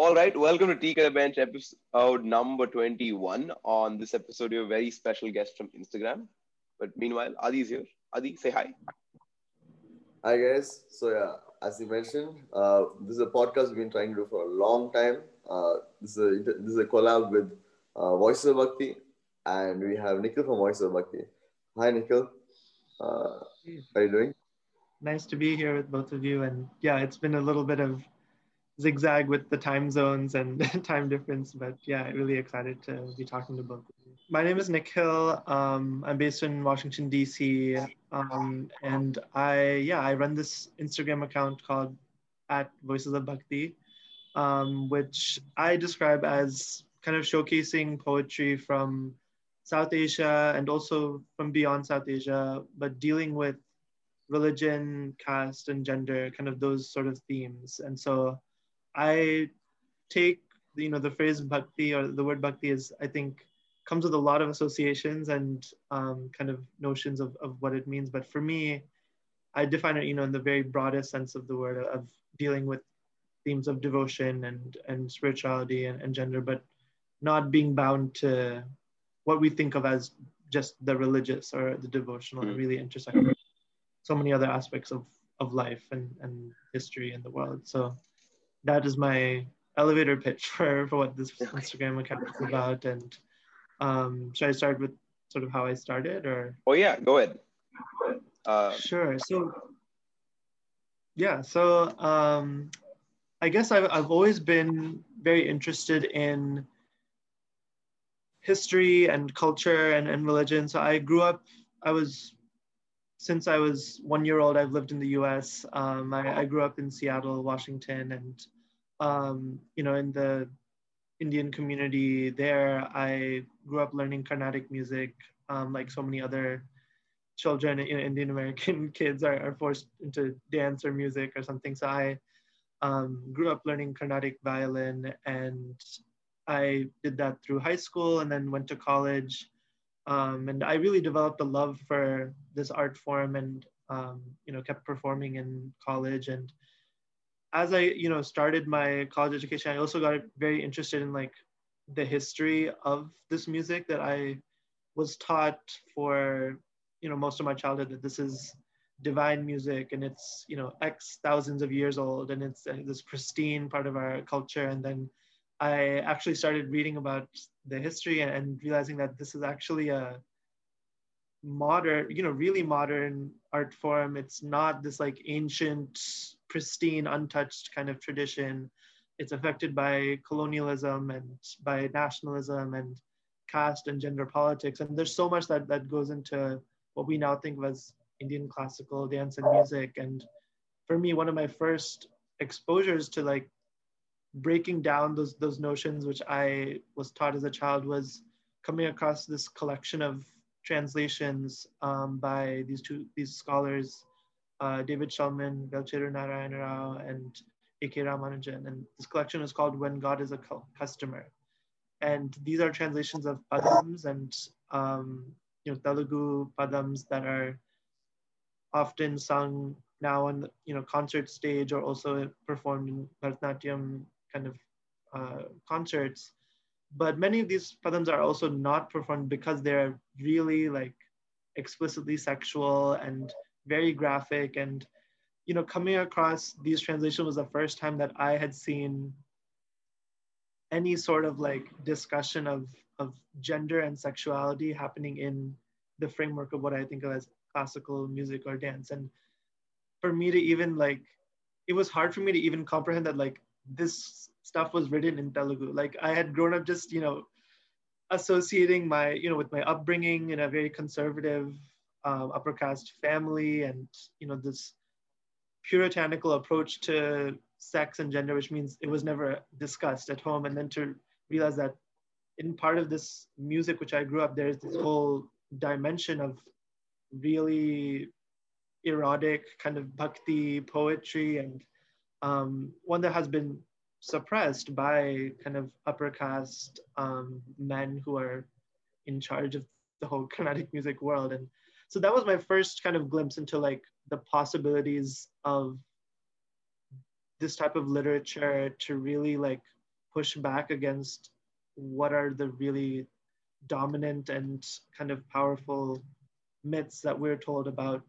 All right, welcome to Tea the Bench episode number 21. On this episode, we have a very special guest from Instagram. But meanwhile, Adi is here. Adi, say hi. Hi, guys. So, yeah, as you mentioned, uh, this is a podcast we've been trying to do for a long time. Uh, this, is a, this is a collab with uh, Voice of Bhakti, and we have Nikhil from Voice of Bhakti. Hi, Nikhil. Uh, how are you doing? Nice to be here with both of you. And yeah, it's been a little bit of zigzag with the time zones and time difference, but yeah, really excited to be talking to both of you. My name is Nikhil. Um, I'm based in Washington, D.C. Um, and I, yeah, I run this Instagram account called at Voices of Bhakti, um, which I describe as kind of showcasing poetry from South Asia and also from beyond South Asia, but dealing with religion, caste, and gender, kind of those sort of themes. And so I take, you know, the phrase bhakti or the word bhakti is, I think, comes with a lot of associations and um, kind of notions of, of what it means. But for me, I define it, you know, in the very broadest sense of the word of dealing with themes of devotion and, and spirituality and, and gender, but not being bound to what we think of as just the religious or the devotional mm. and really intersect so many other aspects of, of life and, and history in the world. So that is my elevator pitch for, for what this Instagram account is about. And um, should I start with sort of how I started or? Oh yeah, go ahead. Uh, sure. So yeah, so um, I guess I've, I've always been very interested in history and culture and, and religion. So I grew up, I was, since I was one year old, I've lived in the US. Um, I, I, grew up in Seattle, Washington, and, um, you know, in the Indian community there, I grew up learning Carnatic music, um, like so many other children, you know, Indian American kids are, are forced into dance or music or something. So I um, grew up learning Carnatic violin and I did that through high school and then went to college. Um, and I really developed a love for this art form and, um, you know, kept performing in college. And as I, you know, started my college education, I also got very interested in like the history of this music that I was taught for, you know, most of my childhood that this is divine music and it's, you know, X thousands of years old and it's uh, this pristine part of our culture. And then I actually started reading about the history and, and realizing that this is actually a modern, you know, really modern art form. It's not this like ancient, pristine, untouched kind of tradition. It's affected by colonialism and by nationalism and caste and gender politics. And there's so much that, that goes into what we now think of as Indian classical dance and music. And for me, one of my first exposures to like breaking down those those notions which I was taught as a child was coming across this collection of translations um, by these two these scholars, uh, David Shulman, Velcheru Narayana Rao, and A.K. Ramanujan. And this collection is called When God is a Customer. And these are translations of padams and um, you know Telugu padams that are often sung now on the you know concert stage or also performed in Bharatanatyam kind of uh, concerts. But many of these padams are also not performed because they're really like explicitly sexual and very graphic. And, you know, coming across these translations was the first time that I had seen any sort of like discussion of, of gender and sexuality happening in the framework of what I think of as classical music or dance. And for me to even like, it was hard for me to even comprehend that like this stuff was written in Telugu. Like I had grown up just, you know, associating my, you know, with my upbringing in a very conservative um, upper caste family and, you know, this puritanical approach to sex and gender, which means it was never discussed at home. And then to realize that in part of this music, which I grew up, there's this whole dimension of really erotic kind of bhakti poetry and um, one that has been suppressed by kind of upper caste um, men who are in charge of the whole Carnatic music world. And so that was my first kind of glimpse into like the possibilities of this type of literature to really like push back against what are the really dominant and kind of powerful myths that we're told about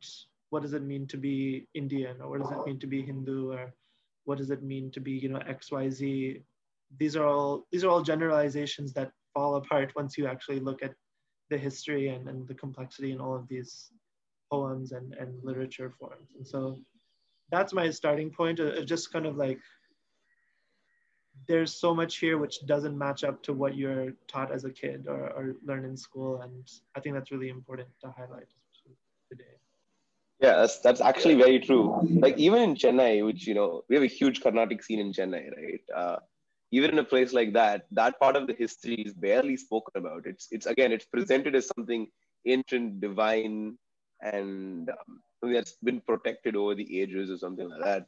what does it mean to be Indian or what does it mean to be Hindu or what does it mean to be you know XYZ. These are all these are all generalizations that fall apart once you actually look at the history and, and the complexity in all of these poems and, and literature forms. And so that's my starting point of just kind of like there's so much here which doesn't match up to what you're taught as a kid or, or learn in school. And I think that's really important to highlight today. Yeah, that's that's actually very true. Like even in Chennai, which you know, we have a huge Carnatic scene in Chennai, right? Uh, even in a place like that, that part of the history is barely spoken about. It's it's again, it's presented as something ancient, divine, and um, that's been protected over the ages or something like that.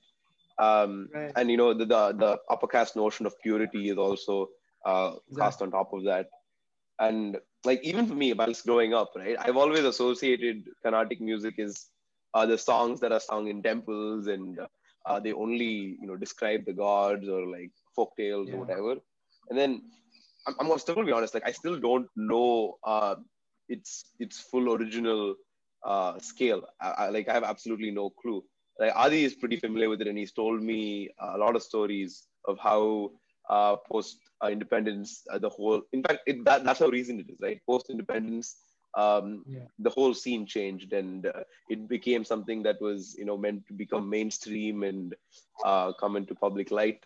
Um, right. And you know, the, the, the upper caste notion of purity is also uh, exactly. cast on top of that. And like even for me, while growing up, right, I've always associated Carnatic music is uh, the songs that are sung in temples and uh, they only you know describe the gods or like folk tales yeah. or whatever. And then I'm, I'm still gonna be honest, like I still don't know uh, its its full original uh, scale. I, I, like I have absolutely no clue like Adi is pretty familiar with it, and he's told me a lot of stories of how uh, post uh, independence, uh, the whole, in fact, it, that, that's how recent it is, right? Post independence, um, yeah. the whole scene changed, and uh, it became something that was, you know, meant to become mainstream and uh, come into public light.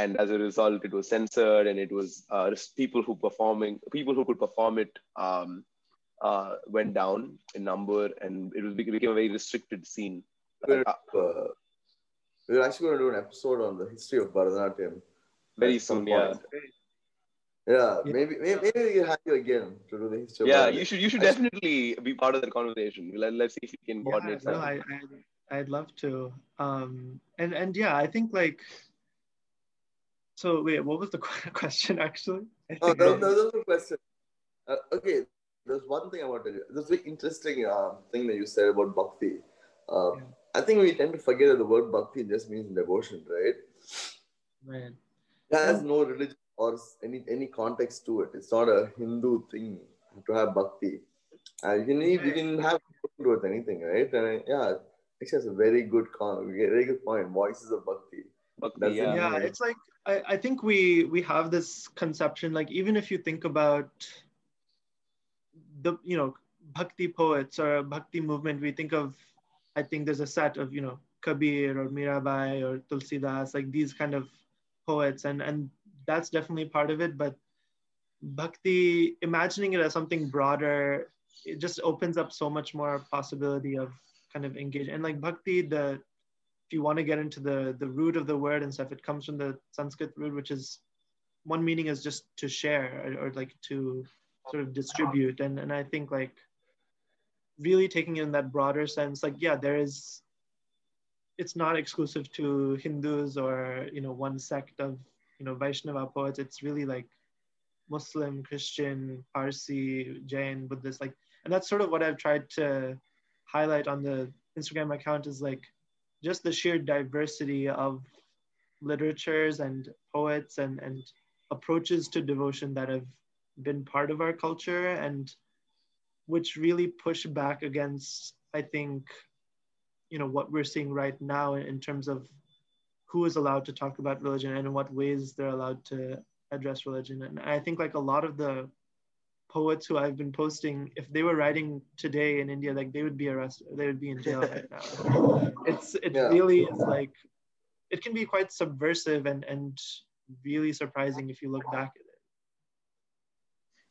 And as a result, it was censored, and it was uh, people who performing, people who could perform it. Um, went down in number and it was became a very restricted scene we're, uh, we're actually going to do an episode on the history of Bharatanatyam. Very soon, yeah. Yeah, maybe maybe, maybe we can have you again to do the history. Yeah, you should you should definitely be part of the conversation. Let, let's see if we can coordinate. Yeah, no, I, I I'd love to. Um, and and yeah, I think like. So wait, what was the question actually? Oh, that, that was the question. Uh, okay, there's one thing I want to tell you. There's a very interesting uh, thing that you said about bhakti. Uh, yeah. I think we tend to forget that the word bhakti just means devotion, right? Right. It has no religion or any any context to it. It's not a Hindu thing to have bhakti. Uh, you can you can have to with anything, right? And uh, yeah, it's just a very good con, very good point. Voices of bhakti. bhakti yeah. yeah, it's like I, I think we we have this conception like even if you think about the you know bhakti poets or bhakti movement, we think of I think there's a set of, you know, Kabir or Mirabai or Tulsidas, like these kind of poets. And, and that's definitely part of it. But bhakti, imagining it as something broader, it just opens up so much more possibility of kind of engage And like bhakti, the if you want to get into the the root of the word and stuff, it comes from the Sanskrit root, which is one meaning is just to share or, or like to sort of distribute. And and I think like really taking in that broader sense, like, yeah, there is, it's not exclusive to Hindus or, you know, one sect of, you know, Vaishnava poets. It's really like Muslim, Christian, Parsi, Jain, Buddhist, like, and that's sort of what I've tried to highlight on the Instagram account is like just the sheer diversity of literatures and poets and, and approaches to devotion that have been part of our culture and which really push back against, I think, you know, what we're seeing right now in terms of who is allowed to talk about religion and in what ways they're allowed to address religion. And I think like a lot of the poets who I've been posting, if they were writing today in India, like they would be arrested, they would be in jail right now. It's it yeah. really is like it can be quite subversive and and really surprising if you look back at it.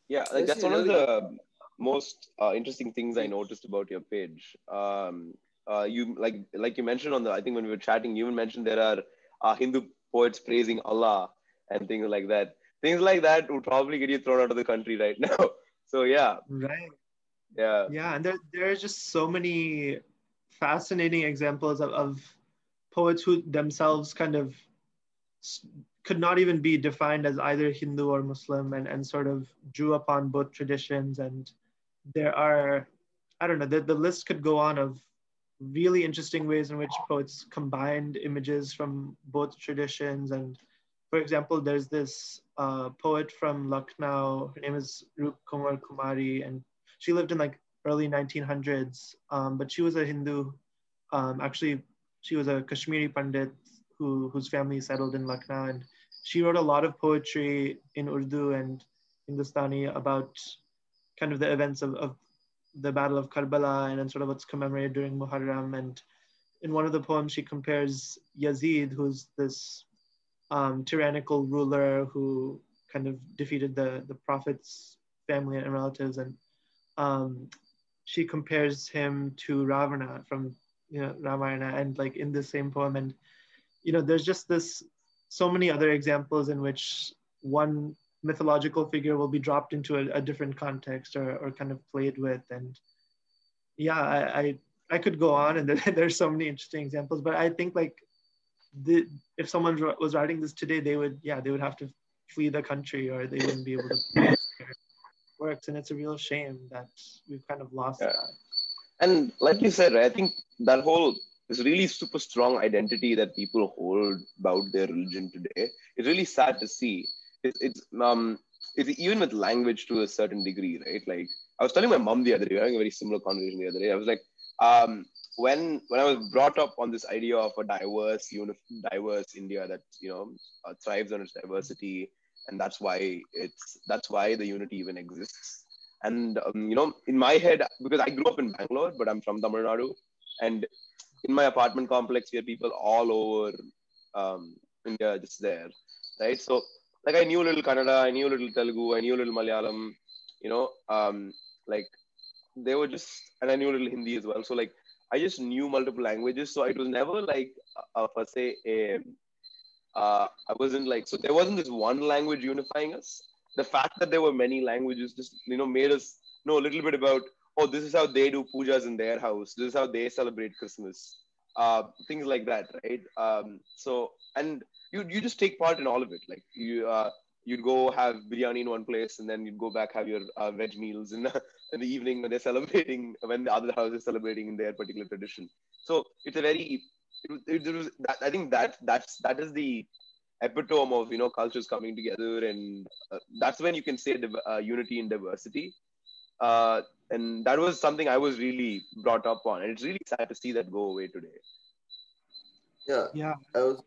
Yeah, like that's one of the most uh, interesting things I noticed about your page. Um, uh, you like like you mentioned on the I think when we were chatting, you even mentioned there are uh, Hindu poets praising Allah and things like that. Things like that would probably get you thrown out of the country right now. So yeah. Right. Yeah. Yeah, and there there are just so many fascinating examples of, of poets who themselves kind of could not even be defined as either Hindu or Muslim and, and sort of drew upon both traditions and there are, I don't know, the, the list could go on of really interesting ways in which poets combined images from both traditions. And for example, there's this uh, poet from Lucknow. Her name is Rup Kumar Kumari, and she lived in like early 1900s. Um, but she was a Hindu. Um, actually, she was a Kashmiri Pandit who whose family settled in Lucknow, and she wrote a lot of poetry in Urdu and Hindustani about kind of the events of, of the Battle of Karbala and then sort of what's commemorated during Muharram. And in one of the poems, she compares Yazid, who's this um, tyrannical ruler who kind of defeated the, the prophet's family and relatives. And um, she compares him to Ravana from you know Ramayana and like in the same poem. And you know, there's just this so many other examples in which one mythological figure will be dropped into a, a different context or, or kind of played with. And yeah, I, I, I could go on and there, there's so many interesting examples, but I think like the, if someone was writing this today, they would, yeah, they would have to flee the country or they wouldn't be able to works. And it's a real shame that we've kind of lost yeah. that. And like you said, I think that whole this really super strong identity that people hold about their religion today. It's really sad to see it's, it's um it's even with language to a certain degree, right? Like I was telling my mom the other day, having a very similar conversation the other day. I was like, um, when when I was brought up on this idea of a diverse, unif- diverse India that you know uh, thrives on its diversity, and that's why it's that's why the unity even exists. And um, you know, in my head, because I grew up in Bangalore, but I'm from Tamil Nadu, and in my apartment complex, we have people all over um, India just there, right? So like I knew little Kannada, I knew little Telugu, I knew little Malayalam, you know, um, like they were just, and I knew little Hindi as well. So like I just knew multiple languages. So it was never like uh, per se a, uh, I wasn't like, so there wasn't this one language unifying us. The fact that there were many languages just, you know, made us know a little bit about, oh, this is how they do pujas in their house. This is how they celebrate Christmas. Uh, things like that, right? Um, so, and you you just take part in all of it. Like you uh, you'd go have biryani in one place, and then you'd go back have your uh, veg meals in the, in the evening when they're celebrating when the other house is celebrating in their particular tradition. So it's a very it, it, it was that, I think that that's that is the epitome of you know cultures coming together, and uh, that's when you can say uh, unity in diversity. Uh, and that was something I was really brought up on, and it's really sad to see that go away today. Yeah, yeah. I was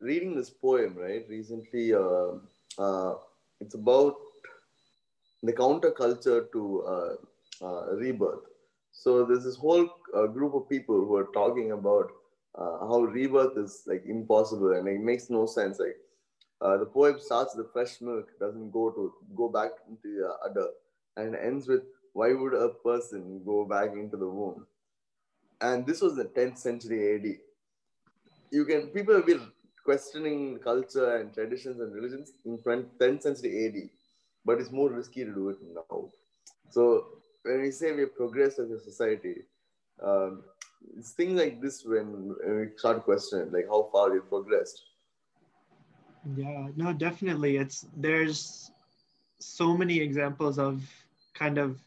reading this poem, right, recently. Uh, uh, it's about the counterculture to uh, uh rebirth. So there's this whole uh, group of people who are talking about how rebirth is like impossible and it makes no sense. Like the poem starts with fresh milk, doesn't go to go back into the udder, and ends with why would a person go back into the womb? And this was the 10th century AD. You can people been questioning culture and traditions and religions in 10th century AD, but it's more risky to do it now. So when we say we have progressed as a society, um, it's things like this when, when we start to question like how far we've progressed. Yeah, no, definitely. It's there's so many examples of kind of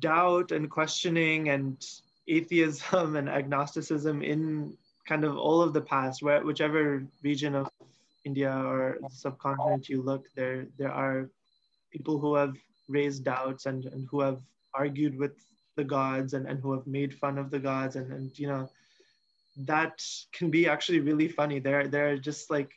doubt and questioning and atheism and agnosticism in kind of all of the past, where whichever region of India or subcontinent you look, there there are people who have raised doubts and, and who have argued with the gods and, and who have made fun of the gods and, and you know that can be actually really funny. There there are just like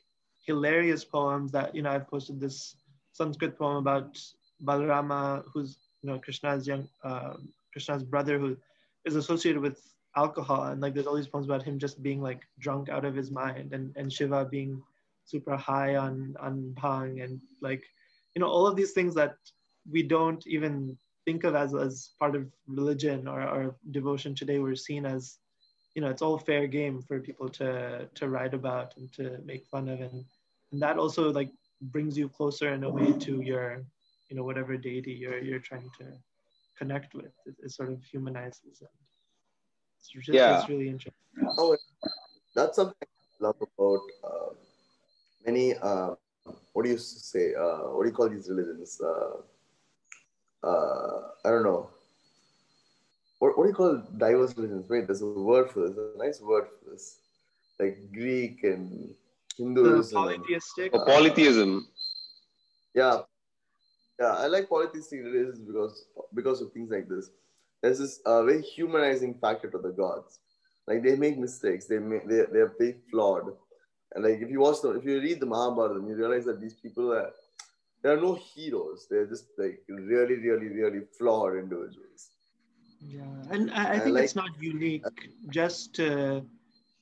hilarious poems that you know I've posted this Sanskrit poem about Balarama, who's you know Krishna's young uh, Krishna's brother who is associated with alcohol and like there's all these poems about him just being like drunk out of his mind and and shiva being super high on on bhang and like you know all of these things that we don't even think of as as part of religion or, or devotion today we're seen as you know it's all fair game for people to to write about and to make fun of and and that also like brings you closer in a way to your you know whatever deity you're you're trying to connect with. It, it sort of humanizes it it's, just, yeah. it's really interesting. Oh, that's something I love about uh, many. Uh, what do you say? Uh, what do you call these religions? Uh, uh, I don't know. What, what do you call diverse religions? Wait, there's a word for this. There's a nice word for this. Like Greek and Hinduism. and- polytheistic. Or polytheism. yeah yeah i like polytheistic religions because because of things like this there's this uh, very humanizing factor to the gods. Like they make mistakes. They make they, they're very flawed. And like if you watch them, if you read the mahabharata you realize that these people are there are no heroes. They're just like really really really flawed individuals. Yeah, and I, I think like- it's not unique just to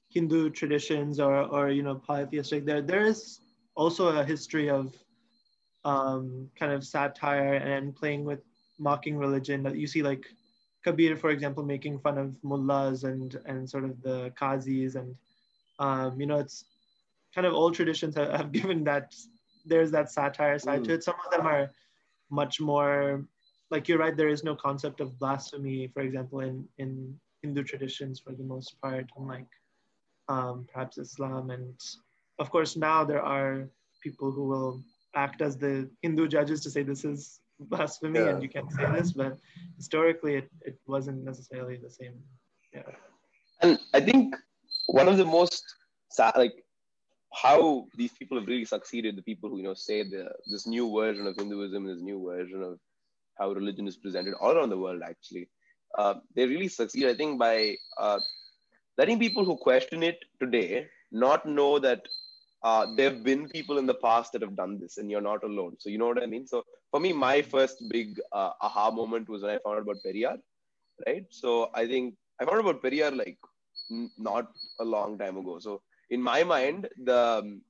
Hindu traditions or, or you know polytheistic. There there is also a history of um, kind of satire and playing with mocking religion that you see like Kabir, for example, making fun of mullahs and and sort of the qazis and um, you know it's kind of old traditions have, have given that there's that satire side to it. Some of them are much more like you're right there is no concept of blasphemy for example in in hindu traditions for the most part unlike um, perhaps islam and of course now there are people who will act as the hindu judges to say this is blasphemy Yeah. and you can't say this but historically it, it wasn't necessarily the same yeah And I think one of the most sad, like how these people have really succeeded, the people who you know say the this new version of Hinduism, this new version of how religion is presented all around the world, actually, uh, they really succeed. I think by uh, letting people who question it today not know that uh, there have been people in the past that have done this, and you're not alone. So you know what I mean. So for me, my first big uh, aha moment was when I found out about Periyar, right? So I think I found out about Periyar like n- not a long time ago. So in my mind, the um,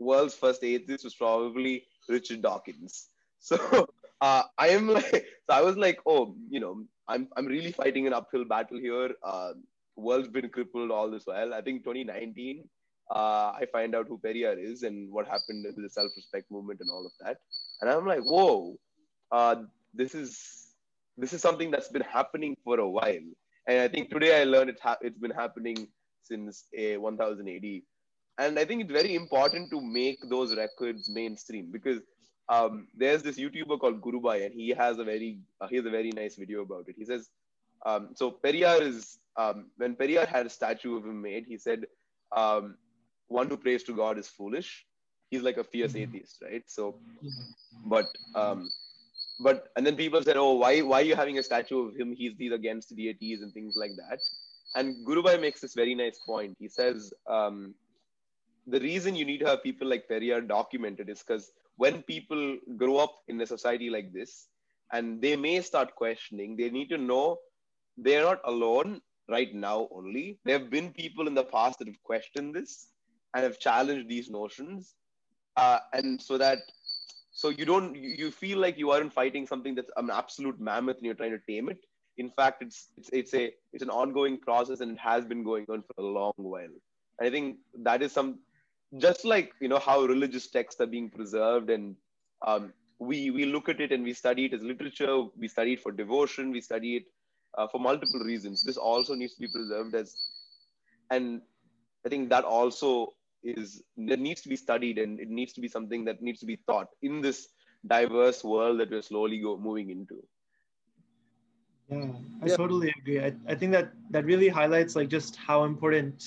world's first atheist was probably Richard Dawkins. So uh, I am like, so I was like, oh, you know, I'm I'm really fighting an uphill battle here. Uh, world's been crippled all this while. I think 2019, uh, I find out who Periyar is and what happened with the self-respect movement and all of that. And I'm like, whoa, uh, this is this is something that's been happening for a while. And I think today I learned it's, ha- it's been happening since uh, 1000 AD. And I think it's very important to make those records mainstream because um, there's this YouTuber called Gurubai, and he has a very uh, he has a very nice video about it. He says, um, so Periyar is um, when Periyar had a statue of him made, he said, um, one who prays to God is foolish. He's like a fierce Mhm. atheist, right? So, but um, but and then people said, oh, why why are you having a statue of him? He's these against deities and things like that. And Gurubai makes this very nice point. He says um, the reason you need to have people like Periyar documented is because when people grow up in a society like this, and they may start questioning, they need to know they're not alone right now only. There have been people in the past that have questioned this and have challenged these notions. Uh, and so that so you don't you feel like you aren't fighting something that's an absolute mammoth and you're trying to tame it. In fact it's it's it's a it's an ongoing process and it has been going on for a long while. And i think that is some just like you know how religious texts are being preserved and um, we we look at it and we study it as literature. We study it for devotion. We study it uh, for multiple reasons. This also needs to be preserved as and i think that also is that needs to be studied and it needs to be something that needs to be taught in this diverse world that we're slowly go, moving into Yeah, I Yeah. totally agree. I, I think that that really highlights like just how important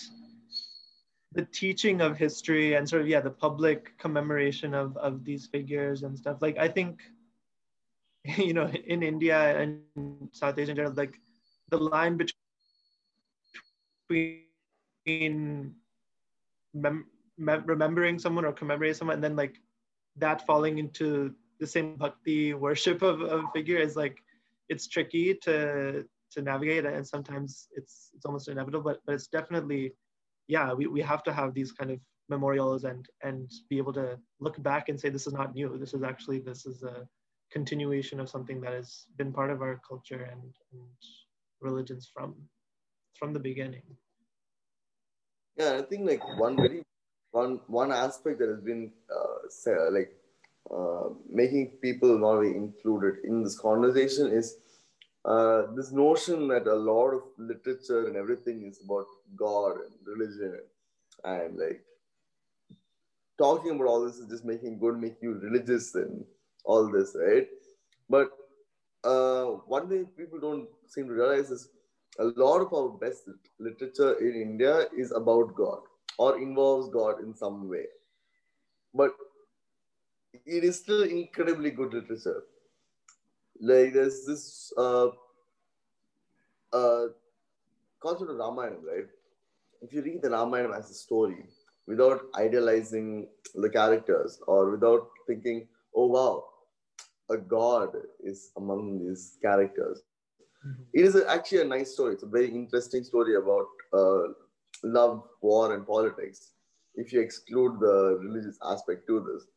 the teaching of history and sort of yeah the public commemoration of of these figures and stuff. Like I think you know in India and South Asia in general, like the line between mem- mem- remembering someone or commemorating someone and then like that falling into the same bhakti worship of, a figure is like it's tricky to to navigate and sometimes it's it's almost inevitable but but it's definitely yeah we, we have to have these kind of memorials and and be able to look back and say this is not new. This is actually this is a continuation of something that has been part of our culture and, and religions from from the beginning Yeah, I think like one very one one aspect that has been uh, like uh, making people not be included in this conversation is uh, this notion that a lot of literature and everything is about God and religion and like talking about all this is just making good, make you religious and all this, right? But uh, one thing people don't seem to realize is a lot of our best literature in India is about God or involves God in some way. but it is still incredibly good literature. Like there's this uh, uh, concept of Ramayana, right? If you read the Ramayana as a story without idealizing the characters or without thinking, oh wow, a god is among these characters. It is a, actually a nice story. It's a very interesting story about uh, love, war, and politics. If you exclude the religious aspect to this,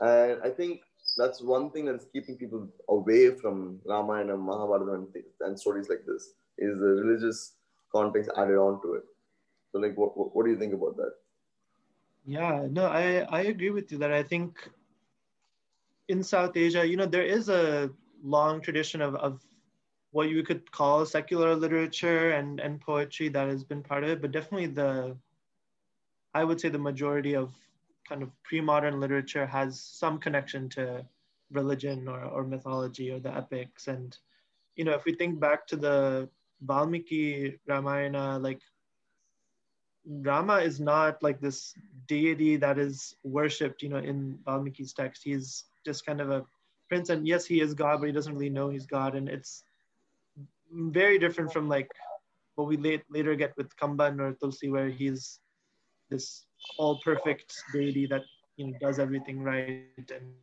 and I think that's one thing that's keeping people away from Ramayana, Mahabharata, and, and stories like this is the religious context added on to it. So, like, what, what, what do you think about that? Yeah, no, I, I agree with you that I think in South Asia, you know, there is a long tradition of, of what you could call secular literature and, and poetry that has been part of it, but definitely the, I would say the majority of kind of pre-modern literature has some connection to religion or, or mythology or the epics. And, you know, if we think back to the Valmiki Ramayana, like Rama is not like this deity that is worshipped, you know, in Valmiki's text. He's just kind of a prince, and yes, he is God, but he doesn't really know he's God, and it's very different from like what we late, later get with Kamban or Tulsi, where he's this all perfect deity that you know does everything right. And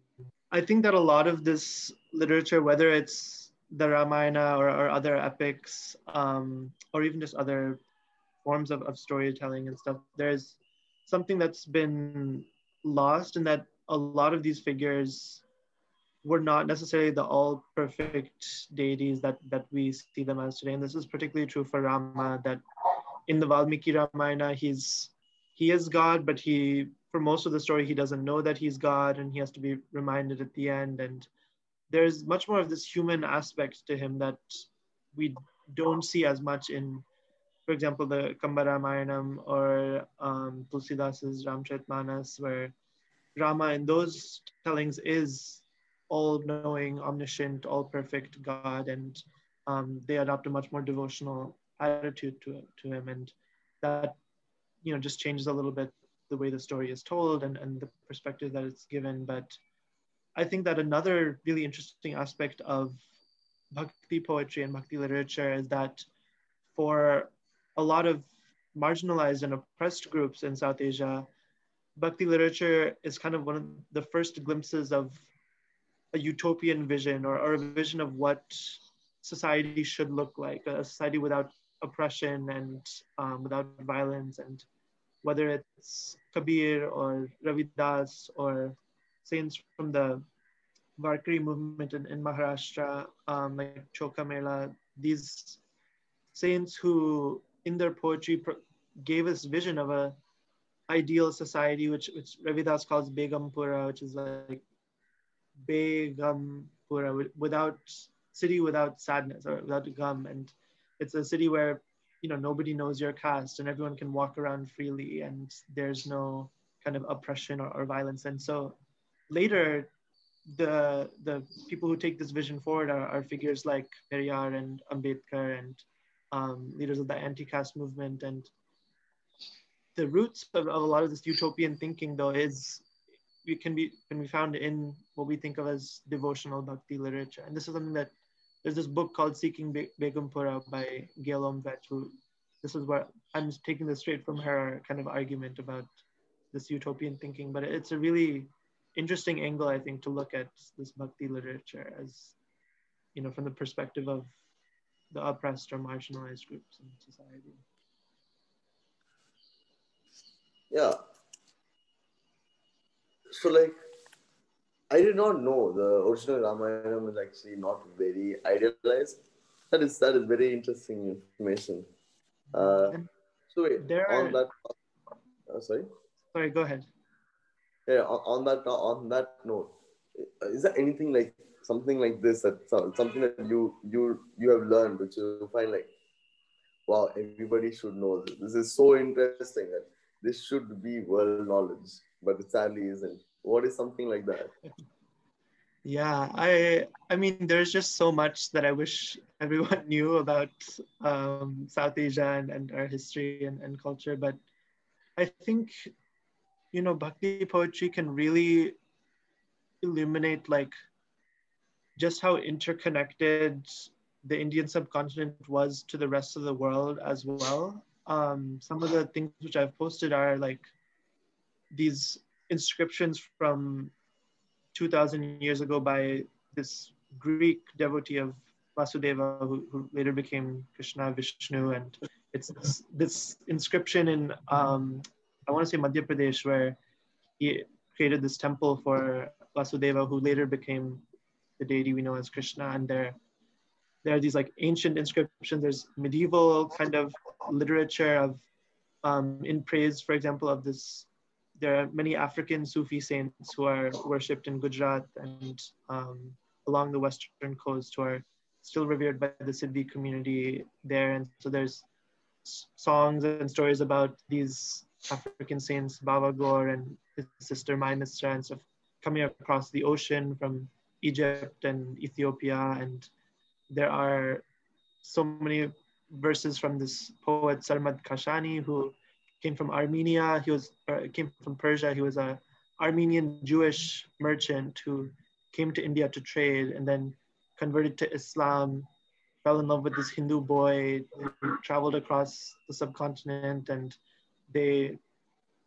I think that a lot of this literature, whether it's the Ramayana or, or other epics, um, or even just other forms of, of storytelling and stuff, there's something that's been lost in that a lot of these figures were not necessarily the all perfect deities that, that we see them as today. And this is particularly true for Rama, that in the Valmiki Ramayana, he's he is God, but he for most of the story he doesn't know that he's God and he has to be reminded at the end. And there's much more of this human aspect to him that we don't see as much in for example, the Kamba Kambaramayanam or um, Tulsidas's Ramcharitmanas, where Rama in those tellings is all-knowing, omniscient, all-perfect God, and um, they adopt a much more devotional attitude to, to him, and that you know just changes a little bit the way the story is told and, and the perspective that it's given. But I think that another really interesting aspect of bhakti poetry and bhakti literature is that for a lot of marginalized and oppressed groups in South Asia, Bhakti literature is kind of one of the first glimpses of a utopian vision or, or a vision of what society should look like, a society without oppression and um, without violence. And whether it's Kabir or Ravidas or saints from the Varkari movement in, in Maharashtra, um, like Chokha Mela, these saints who in their poetry gave us vision of a ideal society, which which Ravidas calls Begumpura, which is like Begumpura, without city without sadness or without gham, and it's a city where you know nobody knows your caste and everyone can walk around freely and there's no kind of oppression or, or violence. And so later, the the people who take this vision forward are, are figures like Periyar and Ambedkar and um, leaders of the anti-caste movement. And the roots of, of, a lot of this utopian thinking, though, is we can be can be found in what we think of as devotional bhakti literature. And this is something that there's this book called Seeking Be- Begumpura by Gail Omvedt, who this is where I'm taking this straight from her kind of argument about this utopian thinking, but it's a really interesting angle, I think, to look at this bhakti literature as, you know, from the perspective of the oppressed or marginalized groups in society. Yeah. So, like, I did not know the original Ramayana is actually not very idealized. That is that is very interesting information. Uh, so wait, there on that. Uh, sorry. Sorry, go ahead. Yeah, on, on that on that note, is there anything like something like this that something that you you you have learned which you find like wow everybody should know this. this is so interesting that this should be world knowledge but it sadly isn't what is something like that yeah i i mean there's just so much that i wish everyone knew about um, south asia and, and our history and, and culture but i think you know, bhakti poetry can really illuminate like just how interconnected the Indian subcontinent was to the rest of the world as well. Um, some of the things which I've posted are like these inscriptions from 2000 years ago by this Greek devotee of Vasudeva, who, who later became Krishna Vishnu. And it's this, this inscription in, um, I want to say Madhya Pradesh, where he created this temple for Vasudeva, who later became the deity we know as Krishna. And there, there are these like ancient inscriptions. There's medieval kind of literature of um, in praise, for example, of this. There are many African Sufi saints who are worshipped in Gujarat and um, along the western coast who are still revered by the Siddhi community there. And so there's songs and stories about these African saints, Baba Gaur and his sister Mai and stuff coming across the ocean from Egypt and Ethiopia. And there are so many verses from this poet Sarmad Kashani, who came from Armenia. He was uh, came from Persia. He was a Armenian Jewish merchant who came to India to trade and then converted to Islam, fell in love with this Hindu boy, traveled across the subcontinent, and they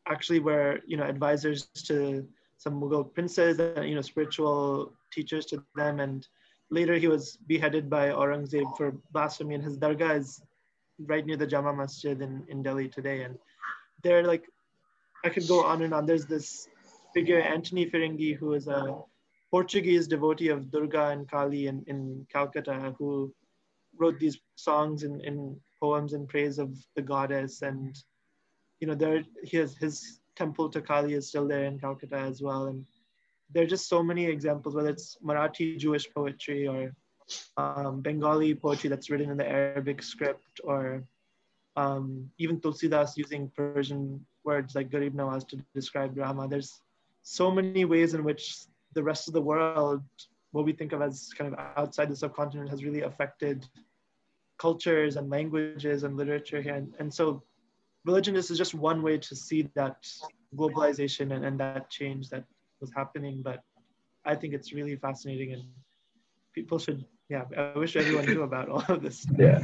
actually were, you know, advisors to some Mughal princes and, you know, spiritual teachers to them. And later he was beheaded by Aurangzeb for blasphemy, and his dargah is right near the Jama Masjid in, in Delhi today. And they're like, I could go on and on. There's this figure, Antony Feringi, who is a Portuguese devotee of Durga and Kali in, in Calcutta who wrote these songs and, poems in praise of the goddess. And, you know, there he has, his temple to Kali is still there in Calcutta as well. And there are just so many examples, whether it's Marathi Jewish poetry or um, Bengali poetry that's written in the Arabic script or um, even Tulsidas using Persian words like Garib Nawaz to describe Rama. There's so many ways in which the rest of the world, what we think of as kind of outside the subcontinent, has really affected cultures and languages and literature here. And, and so religion is just one way to see that globalization and, and that change that was happening. But I think it's really fascinating and people should yeah i wish everyone knew about all of this yeah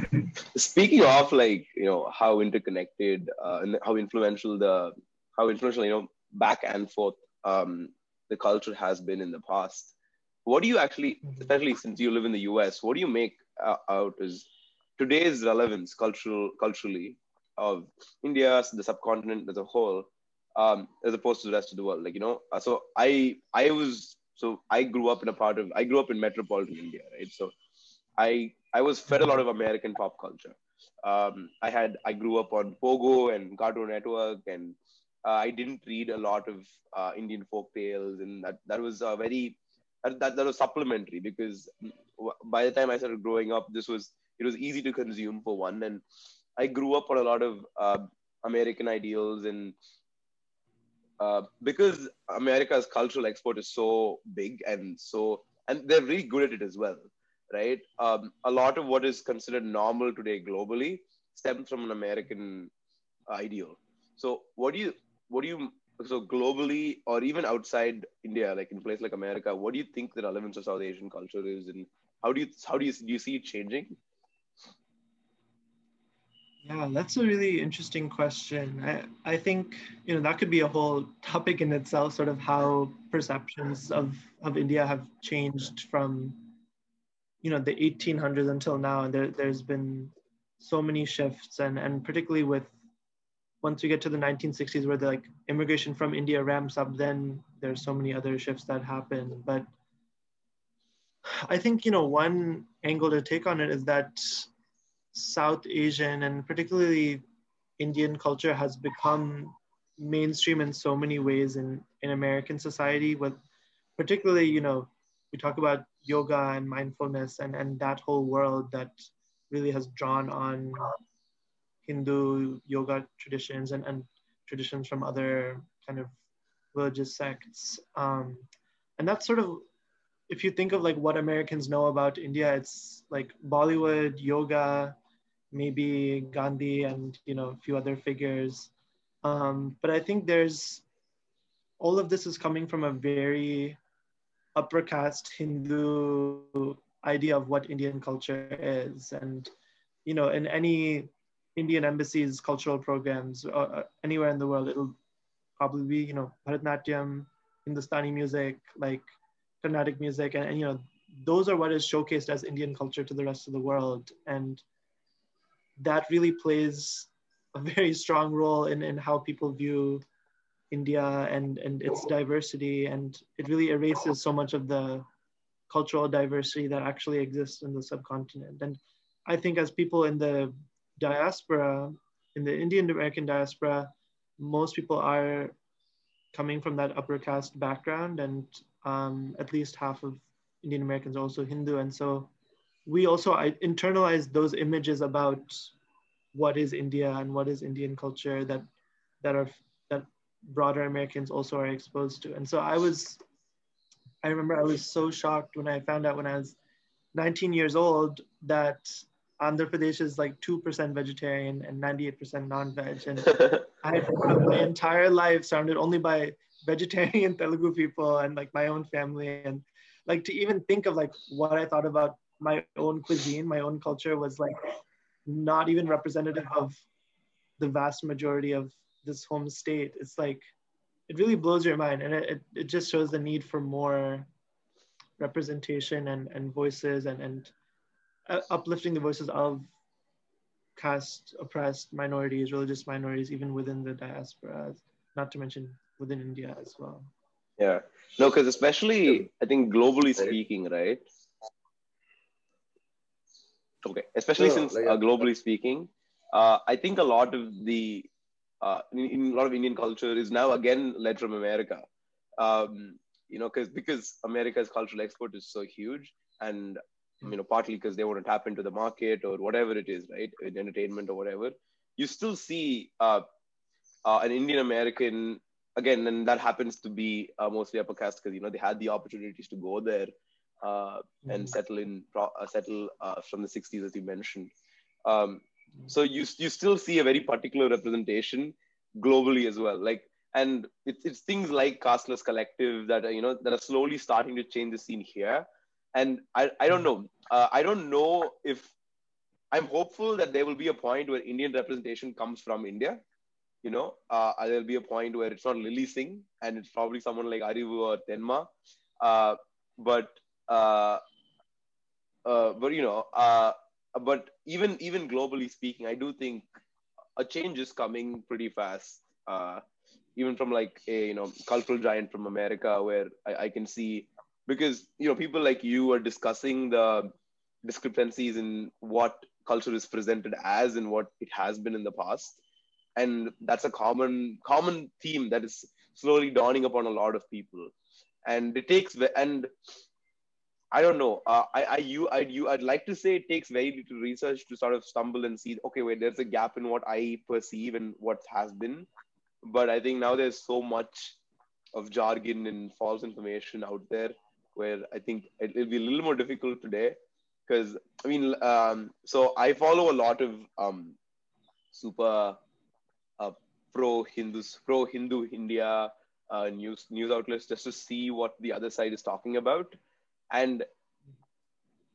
speaking of like you know how interconnected uh, and how influential the how influential you know back and forth um, the culture has been in the past. What do you actually, mm-hmm. especially since you live in the US, what do you make uh, out is today's relevance cultural culturally of India, the subcontinent as a whole, um, as opposed to the rest of the world? Like you know, uh, so I I was so I grew up in a part of I grew up in metropolitan India, right? So I I was fed a lot of American pop culture. Um, I had I grew up on Pogo and Cartoon Network and uh, I didn't read a lot of uh, Indian folk tales, and that that was a very that, that, was supplementary because by the time I started growing up, this was it was easy to consume for one, and I grew up on a lot of uh, American ideals and. Uh, because America's cultural export is so big and so, and they're really good at it as well, right? Um, a lot of what is considered normal today globally stems from an American ideal. So, what do you what do you so globally or even outside India, like in place like America, what do you think the relevance of South Asian culture is, and how do you how do you do you see it changing? Yeah, that's a really interesting question. I, I think you know that could be a whole topic in itself, sort of how perceptions of, of India have changed from you know the 1800s until now. There, there's been so many shifts, and and particularly with once we get to the 1960s where the like immigration from India ramps up, then there's so many other shifts that happen. But I think, you know, one angle to take on it is that South Asian and particularly Indian culture has become mainstream in so many ways in, in American society with particularly, you know, we talk about yoga and mindfulness and, and that whole world that really has drawn on Hindu yoga traditions and, and traditions from other kind of religious sects. Um, and that's sort of, if you think of like what Americans know about India, it's like Bollywood, yoga, maybe Gandhi and, you know, a few other figures. Um, but I think there's all of this is coming from a very upper caste Hindu idea of what Indian culture is. And, you know, in any Indian embassy's cultural programs, uh, anywhere in the world, it'll probably be, you know, Bharatanatyam, Hindustani music, like Carnatic music, and, and you know, those are what is showcased as Indian culture to the rest of the world. And that really plays a very strong role in, in how people view India and, and its diversity. And it really erases so much of the cultural diversity that actually exists in the subcontinent. And I think as people in the diaspora, in the Indian American diaspora, most people are coming from that upper caste background, and um, at least half of Indian Americans are also Hindu. And so we also internalize those images about what is India and what is Indian culture that that are that broader Americans also are exposed to. And so I was, I remember I was so shocked when I found out when I was 19 years old that Andhra Pradesh is like 2% vegetarian and 98% non-veg. And I had my entire life surrounded only by vegetarian Telugu people and like my own family. And like to even think of like what I thought about my own cuisine, my own culture was like not even representative of the vast majority of this home state. It's like it really blows your mind, and it, it, just shows the need for more representation and, and voices and, and uh, uplifting the voices of caste oppressed minorities, religious minorities, even within the diaspora, not to mention within India as well. Yeah, no, because especially I think globally speaking, right? Okay, especially no, since like, uh, globally speaking, uh, I think a lot of the uh, in, in, a lot of Indian culture is now again led from America. Um, you know, because because America's cultural export is so huge, and you know, partly because they want to tap into the market or whatever it is, right, in entertainment or whatever. You still see uh, uh, an Indian American again, and that happens to be uh, mostly upper caste because you know they had the opportunities to go there mm-hmm. and settle in uh, settle uh, from the 60s as you mentioned. Um, so you you still see a very particular representation globally as well. Like and it's, it's things like casteless collective that are you know that are slowly starting to change the scene here. And i, I don't know. Uh, i don't know if i'm hopeful that there will be a point where indian representation comes from india you know? Uh, there'll be a point where it's not lilly singh and it's probably someone like arivu or tenma. Uh, but uh, uh, but you know uh, but even even globally speaking, I do think a change is coming pretty fast. Uh, even from like a you know cultural giant from America, where I, I can see because you know people like you are discussing the discrepancies in what culture is presented as and what it has been in the past and that's a common common theme that is slowly dawning upon a lot of people and it takes and I don't know. Uh, I, I, you, I, you, I'd like to say it takes very little research to sort of stumble and see, okay, wait, there's a gap in what I perceive and what has been. But I think now there's so much of jargon and false information out there where I think it, will be a little more difficult today. Because, I mean, um, so I follow a lot of um, super uh, pro Hindus, pro Hindu India uh, news news outlets just to see what the other side is talking about and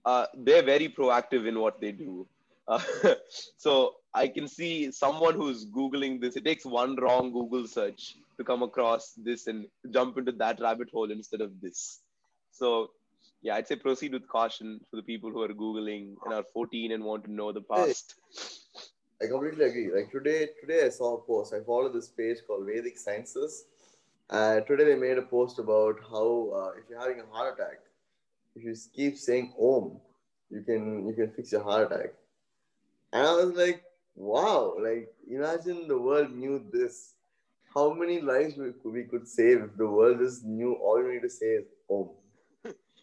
uh, they're very proactive in what they do. Uh, so I can see someone who's Googling this. It takes one wrong Google search to come across this and jump into that rabbit hole instead of this. So yeah, I'd say proceed with caution for the people who are Googling and are 14 and want to know the past. I completely agree. Like today, today I saw a post. I follow this page called Vedic Sciences. Uh, today they made a post about how uh, if you're having a heart attack, if you keep saying Om, you can you can fix your heart attack. And I was like, wow, like imagine the world knew this. How many lives we, we could save if the world just knew all you need to say is Om.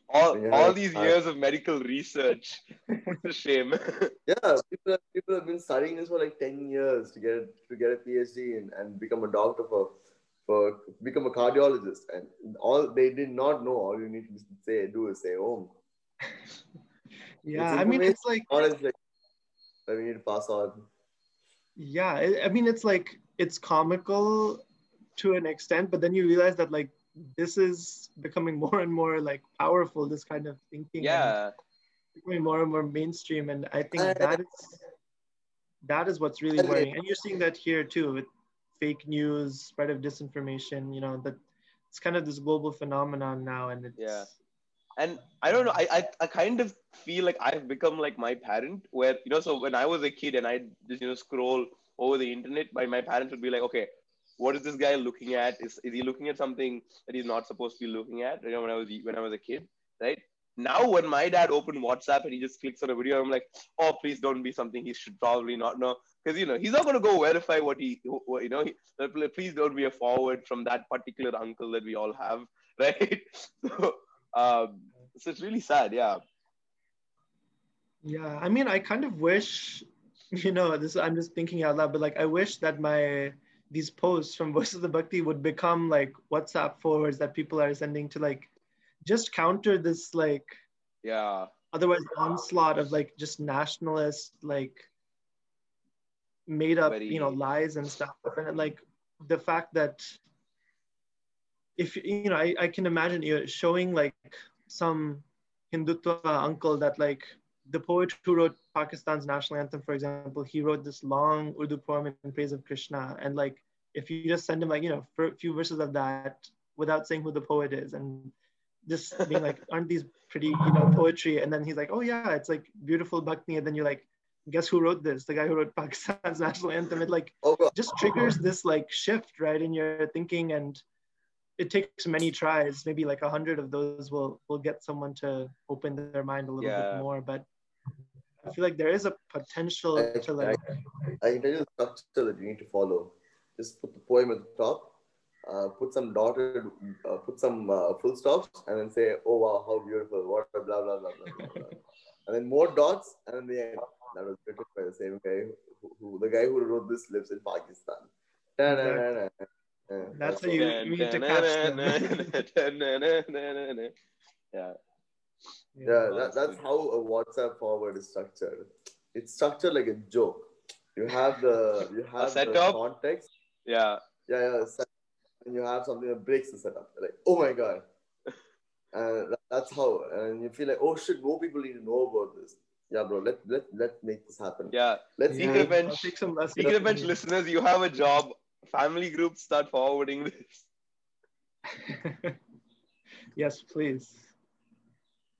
All, all these years of medical research. it's a shame. yeah, people have, people have been studying this for like 10 years to get to get a PhD and, and become a doctor for for become a cardiologist and all they did not know all you need to say do is say om yeah i mean it's like honestly we need to pass on yeah i mean it's like it's comical to an extent, but then you realize that like this is becoming more and more like powerful. This kind of thinking. Yeah. Becoming more and more mainstream, and I think Uh, that is that is what's really And worrying. And you're seeing that here too with fake news, spread of disinformation. You know that it's kind of this global phenomenon now, and it's Yeah. and I don't know. I, I I kind of feel like I've become like my parent, where you know. So when I was a kid and I just you know scroll over the internet, my my parents would be like, okay, what is this guy looking at? Is is he looking at something that he's not supposed to be looking at? You know, when I was when I was a kid, right? Now when my dad opened WhatsApp and he just clicks on a video, I'm like, oh, please don't be something he should probably not know, because you know he's not going to go verify what he, what, you know. He, please don't be a forward from that particular uncle that we all have, right? So, um, so it's really sad, yeah. Yeah, I mean, I kind of wish, you know, this I'm just thinking out loud, but like I wish that my these posts from Voices of the Bhakti would become like WhatsApp forwards that people are sending to like just counter this like Yeah, otherwise onslaught of like just nationalist like made up Very- you know lies and stuff. And like the fact that if you know I, I can imagine you showing like some hindutva uncle that like the poet who wrote pakistan's national anthem for example he wrote this long urdu poem in praise of krishna. And like if you just send him like you know for a few verses of that without saying who the poet is and just being like aren't these pretty you know poetry? And then he's like oh yeah it's like beautiful bhakti. And then you're like guess who wrote this the guy who wrote pakistan's national anthem it like Oh, just triggers this like shift right in your thinking and it takes many tries maybe like a hundred of those will will get someone to open their mind a little Yeah. bit more but i feel like there is a potential I- to like I can tell you the structure that you need to follow. Just put the poem at the top, uh, put some dotted, uh, put some uh, full stops, and then say, "Oh wow, how beautiful! What blah blah blah blah." blah, blah. and then more dots, and then the end. That was written by the same guy who, who the guy who wrote this lives in Pakistan. That's how you- you need to catch them. yeah. Yeah, that, that's how a WhatsApp forward is structured. It's structured like a joke. You have the you have the setup. context. Yeah. Yeah, yeah. set- And you have something that breaks the setup. Like, oh my god. And that- that's how. And you feel like, oh shit, more people need to know about this. Yeah, bro. Let let let make this happen. Yeah. Let's Secret Yeah, bench. I'll take some lessons Secret bench listeners, you have a job. Family groups start forwarding this. yes please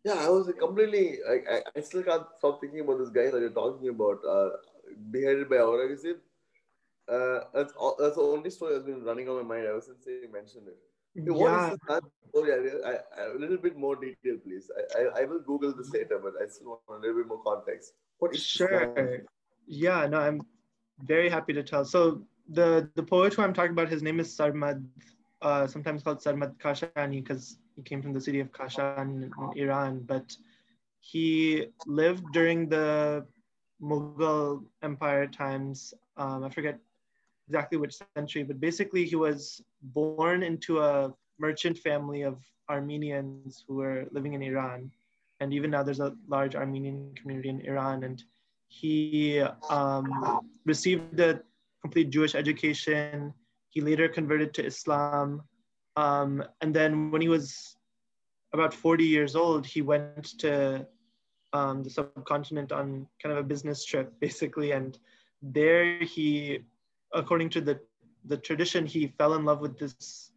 Yeah, I was completely. I, I, I still can't stop thinking about this guy that you're talking about. Uh, beheaded by Aurangzeb. Uh, that's all, that's the only story that's been running on my mind ever since you mentioned it. Hey, what is yeah man's story? I, I, I, a little bit more detail, please. I, I, I will Google this later, but I still want a little bit more context. What is? Sure. Yeah, no, I'm very happy to tell. So the the poet who I'm talking about, his name is Sarmad, uh, sometimes called Sarmad Kashani because he came from the city of Kashan in Iran. But he lived during the Mughal Empire times. Um, I forget exactly which century, but basically he was born into a merchant family of Armenians who were living in Iran. And even now there's a large Armenian community in Iran. And he um, received a complete Jewish education. He later converted to Islam. Um, and then when he was about 40 years old, he went to um, the subcontinent on kind of a business trip, basically. And there he, according to the, the tradition, he fell in love with this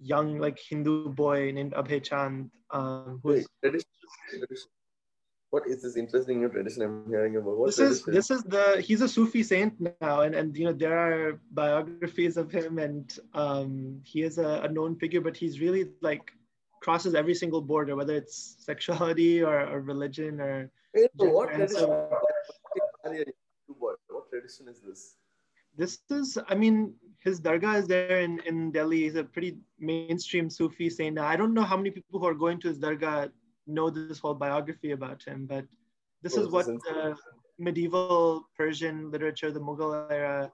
young, like Hindu boy named Abhay Chand, um, who Wait, is tradition, tradition. What is this interesting new tradition I'm hearing about? What this is this is the he's a Sufi saint now, and and you know there are biographies of him, and um, he is a, a known figure, but he's really like crosses every single border, whether it's sexuality or, or religion or Hey, so what tradition? so What tradition is this? this is, I mean, his dargah is there in, in Delhi. He's a pretty mainstream Sufi saint. Now, I don't know how many people who are going to his dargah know this whole biography about him, but this Oh, is what the medieval Persian literature, the Mughal era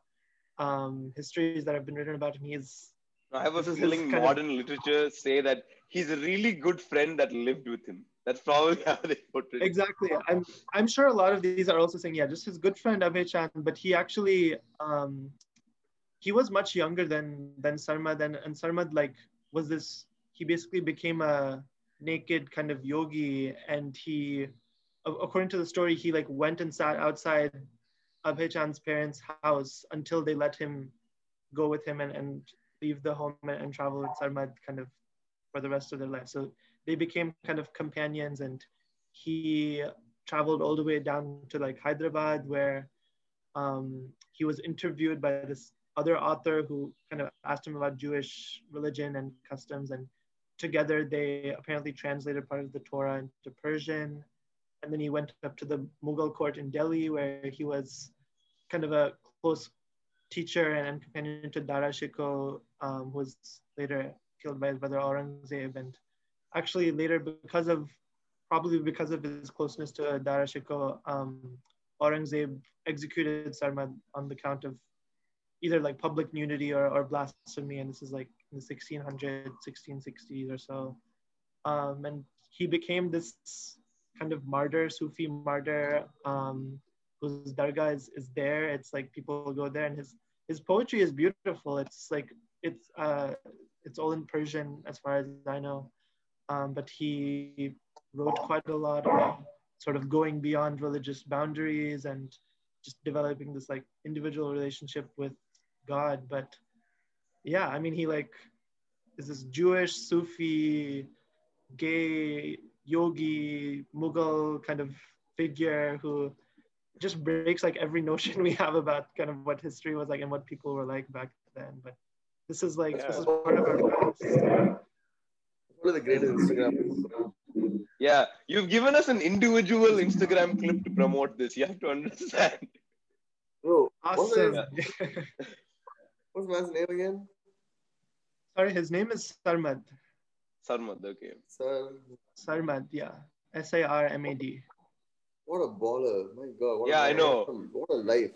um, histories that have been written about him. He's I have a This feeling kind of- modern literature say that he's a really good friend that lived with him. That's probably how they put it. exactly. I'm I'm sure a lot of these are also saying, yeah, just his good friend Abhay Chand, but he actually um, he was much younger than than Sarmad, and, and Sarmad like was this. He basically became a naked kind of yogi, and he, according to the story, he like went and sat outside Abhay parents' house until they let him go with him and, and leave the home and, and travel with Sarmad kind of for the rest of their life. So they became kind of companions, and he traveled all the way down to like Hyderabad, where um, he was interviewed by this other author who kind of asked him about Jewish religion and customs, and together they apparently translated part of the Torah into Persian. And then he went up to the Mughal court in Delhi, where he was kind of a close teacher and companion to Dara Shikoh, um, who was later killed by his brother Aurangzeb. And actually later, because of probably because of his closeness to Dara Shikoh, um, Aurangzeb executed Sarmad on the count of either like public nudity or, or blasphemy. And this is like in the 1600s, 1660s or so. Um, and he became this kind of martyr, Sufi martyr, um, whose dargah is, is there. It's like people go there and his, his poetry is beautiful. It's like, it's, uh, it's all in Persian as far as I know. Um, but he wrote quite a lot about sort of going beyond religious boundaries and just developing this like individual relationship with God. But yeah, I mean, he like is this Jewish Sufi, gay yogi Mughal kind of figure who just breaks like every notion we have about kind of what history was like and what people were like back then. But this is like yeah. this is part of our One of the greatest Instagram. Yeah, you've given us an individual Instagram clip to promote this. You have to understand. Bro, awesome. What's man's name again? Sorry, his name is Sarmad. Sarmad, okay. Sar. Sarmad, yeah. S A R M A D. What a baller. My God. What yeah, a, I know. What a life.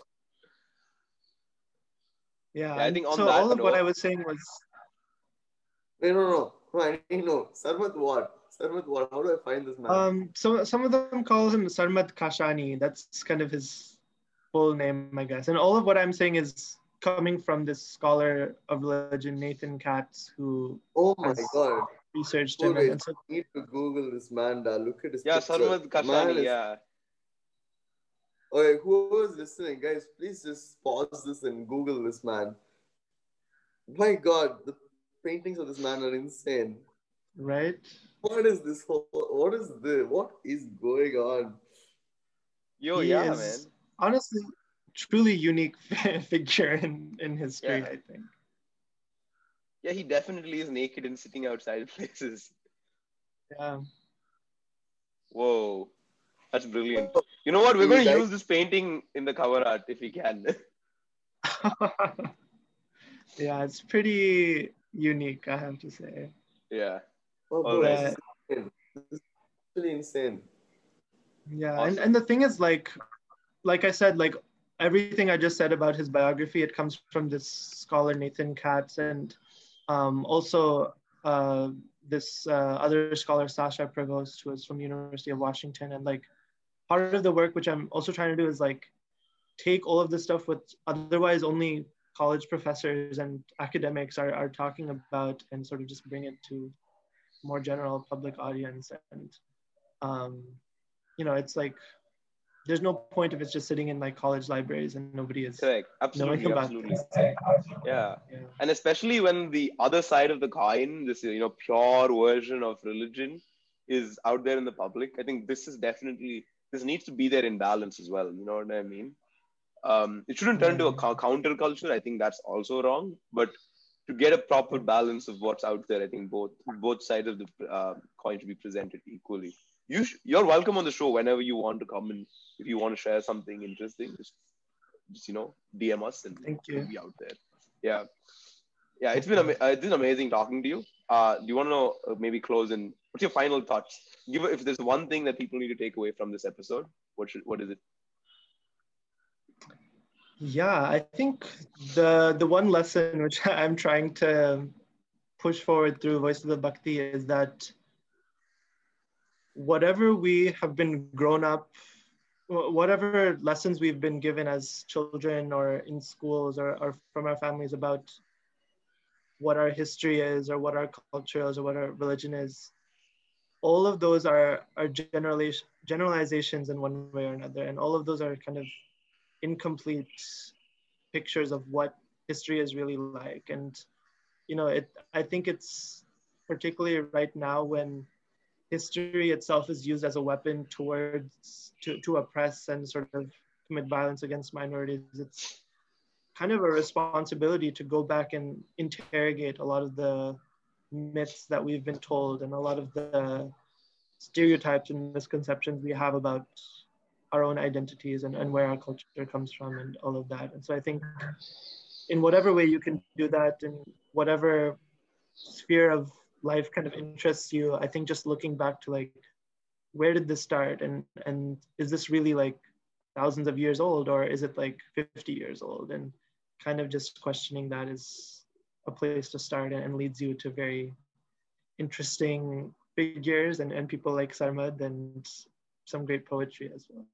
Yeah, Yeah, I think on so that all of what I was saying was Wait, no, no. No, I need to know. Sarmat what? Sarmat what? How do I find this man? um so some of them call him Sarmad Kashani. That's kind of his full name, I guess. And all of what I'm saying is coming from this scholar of religion, Nathan Katz, who oh my has- God. researched him. wait. And so I need to Google this man. Da. Look at his Yeah, picture. Sarmad Man Kashani, is- yeah. Okay, whoever's listening, guys, please just pause this and Google this man. My God, the paintings of this man are insane. right? What is this whole? What is the? What is going on? Yo, He yeah, is man. Honestly, truly unique figure in, in history, Yeah. I think. Yeah, he definitely is naked and sitting outside places. Yeah. Whoa, that's brilliant. You know what? We're going to use this painting in the cover art if we can. yeah, it's pretty unique, I have to say. yeah. Oh, bro, All right. this insane. Really insane. Yeah, Awesome. and, and the thing is, like, like I said, like everything I just said about his biography, it comes from this scholar Nathan Katz, and um, also uh, this uh, other scholar Sasha Prevost, who is from University of Washington, and like part of the work which I'm also trying to do is like take all of this stuff with otherwise only college professors and academics are, are talking about and sort of just bring it to more general public audience. And um, you know it's like there's no point if it's just sitting in like college libraries and nobody is Correct. knowing Absolutely. about Absolutely. this. Yeah. Yeah. And especially when the other side of the coin, this you know pure version of religion, is out there in the public. I think this is definitely this needs to be there in balance as well. You know what I mean? Um, it shouldn't turn to a co- counterculture. I think that's also wrong. But to get a proper balance of what's out there, I think both both sides of the uh, coin should be presented equally. You sh- you're welcome on the show whenever you want to come and if you want to share something interesting, just just you know DM us and Thank you. we'll be out there. Yeah, yeah. It's been ama- uh, it's been amazing talking to you. Uh, do you want to know uh, maybe close and what's your final thoughts? Give if there's one thing that people need to take away from this episode, what should what is it? Yeah, I think the the one lesson which I'm trying to push forward through Voice of the Bhakti is that whatever we have been grown up whatever lessons we've been given as children or in schools or, or from our families about what our history is or what our culture is or what our religion is all of those are are generalization generalizations in one way or another. And all of those are kind of incomplete pictures of what history is really like. And you know it i think it's particularly right now when history itself is used as a weapon towards to, to oppress and sort of commit violence against minorities it's kind of a responsibility to go back and interrogate a lot of the myths that we've been told and a lot of the stereotypes and misconceptions we have about our own identities and, and where our culture comes from and all of that. And so I think in whatever way you can do that in whatever sphere of life kind of interests you, I think just looking back to like, where did this start? And, and is this really like thousands of years old or is it like 50 years old? And kind of just questioning that is a place to start and leads you to very interesting figures and, and people like Sarmad and some great poetry as well.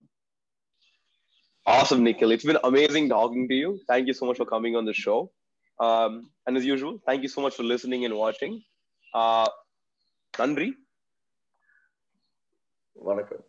Awesome, Nikhil. It's been amazing talking to you. Thank you so much for coming on the show. Um, and as usual, thank you so much for listening and watching. நன்றி. வணக்கம்.